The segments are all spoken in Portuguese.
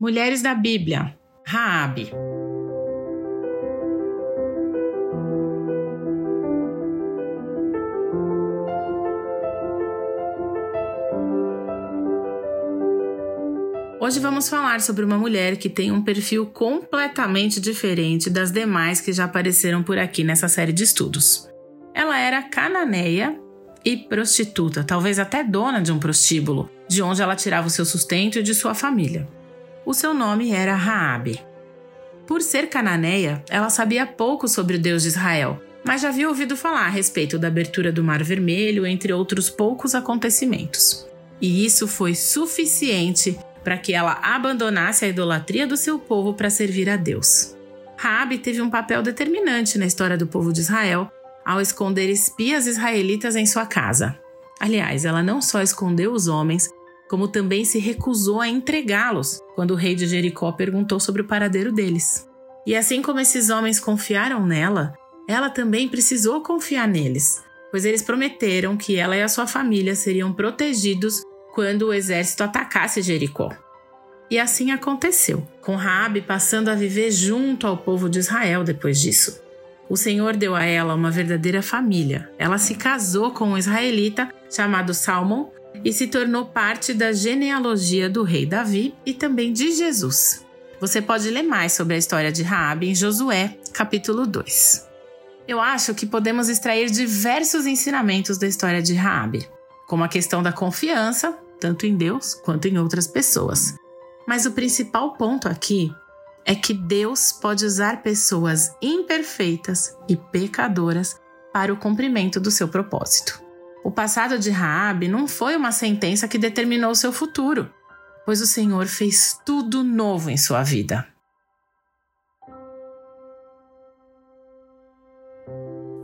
Mulheres da Bíblia. Raabe. Hoje vamos falar sobre uma mulher que tem um perfil completamente diferente das demais que já apareceram por aqui nessa série de estudos. Ela era cananeia e prostituta, talvez até dona de um prostíbulo, de onde ela tirava o seu sustento e de sua família. O seu nome era Raabe. Por ser cananeia, ela sabia pouco sobre o Deus de Israel, mas já havia ouvido falar a respeito da abertura do Mar Vermelho, entre outros poucos acontecimentos. E isso foi suficiente para que ela abandonasse a idolatria do seu povo para servir a Deus. Raabe teve um papel determinante na história do povo de Israel ao esconder espias israelitas em sua casa. Aliás, ela não só escondeu os homens, como também se recusou a entregá-los quando o rei de Jericó perguntou sobre o paradeiro deles. E assim como esses homens confiaram nela, ela também precisou confiar neles, pois eles prometeram que ela e a sua família seriam protegidos quando o exército atacasse Jericó. E assim aconteceu, com Raabe passando a viver junto ao povo de Israel depois disso. O Senhor deu a ela uma verdadeira família. Ela se casou com um israelita chamado Salmon e se tornou parte da genealogia do rei Davi e também de Jesus. Você pode ler mais sobre a história de Raabe em Josué, capítulo 2. Eu acho que podemos extrair diversos ensinamentos da história de Raabe, como a questão da confiança, tanto em Deus quanto em outras pessoas. Mas o principal ponto aqui é que Deus pode usar pessoas imperfeitas e pecadoras para o cumprimento do seu propósito. O passado de Raabe não foi uma sentença que determinou seu futuro, pois o Senhor fez tudo novo em sua vida.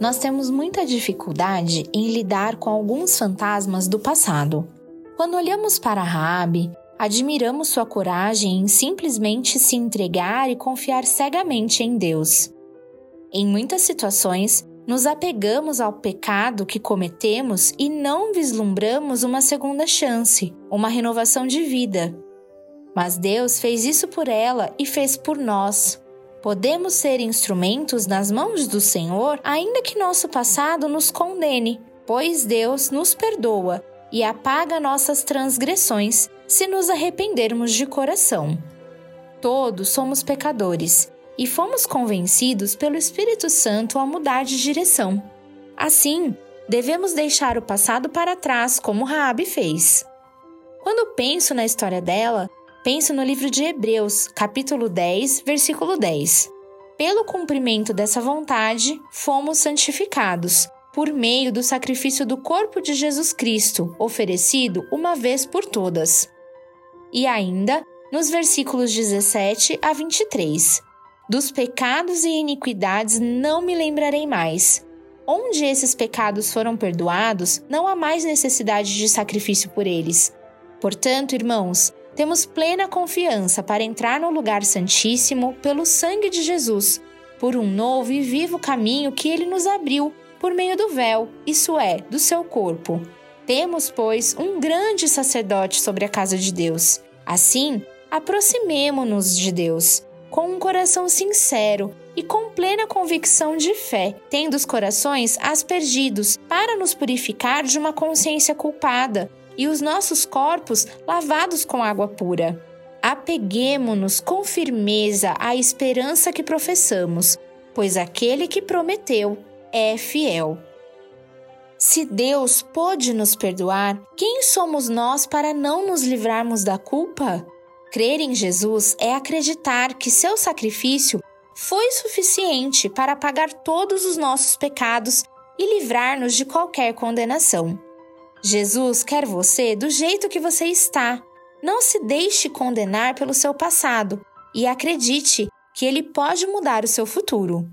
Nós temos muita dificuldade em lidar com alguns fantasmas do passado. Quando olhamos para Raabe, admiramos sua coragem em simplesmente se entregar e confiar cegamente em Deus. Em muitas situações, nos apegamos ao pecado que cometemos e não vislumbramos uma segunda chance, uma renovação de vida. Mas Deus fez isso por ela e fez por nós. Podemos ser instrumentos nas mãos do Senhor, ainda que nosso passado nos condene, pois Deus nos perdoa e apaga nossas transgressões se nos arrependermos de coração. Todos somos pecadores e fomos convencidos pelo Espírito Santo a mudar de direção. Assim, devemos deixar o passado para trás, como Raabe fez. Quando penso na história dela, penso no livro de Hebreus, capítulo 10, versículo 10. Pelo cumprimento dessa vontade, fomos santificados, por meio do sacrifício do corpo de Jesus Cristo, oferecido uma vez por todas. E ainda, nos versículos 17 a 23. Dos pecados e iniquidades não me lembrarei mais. Onde esses pecados foram perdoados, não há mais necessidade de sacrifício por eles. Portanto, irmãos, temos plena confiança para entrar no lugar santíssimo pelo sangue de Jesus, por um novo e vivo caminho que ele nos abriu por meio do véu, isso é, do seu corpo. Temos, pois, um grande sacerdote sobre a casa de Deus. Assim, aproximemo-nos de Deus com um coração sincero e com plena convicção de fé, tendo os corações aspergidos para nos purificar de uma consciência culpada e os nossos corpos lavados com água pura. Apeguemo-nos com firmeza à esperança que professamos, pois aquele que prometeu é fiel. Se Deus pôde nos perdoar, quem somos nós para não nos livrarmos da culpa? Crer em Jesus é acreditar que seu sacrifício foi suficiente para apagar todos os nossos pecados e livrar-nos de qualquer condenação. Jesus quer você do jeito que você está. Não se deixe condenar pelo seu passado e acredite que ele pode mudar o seu futuro.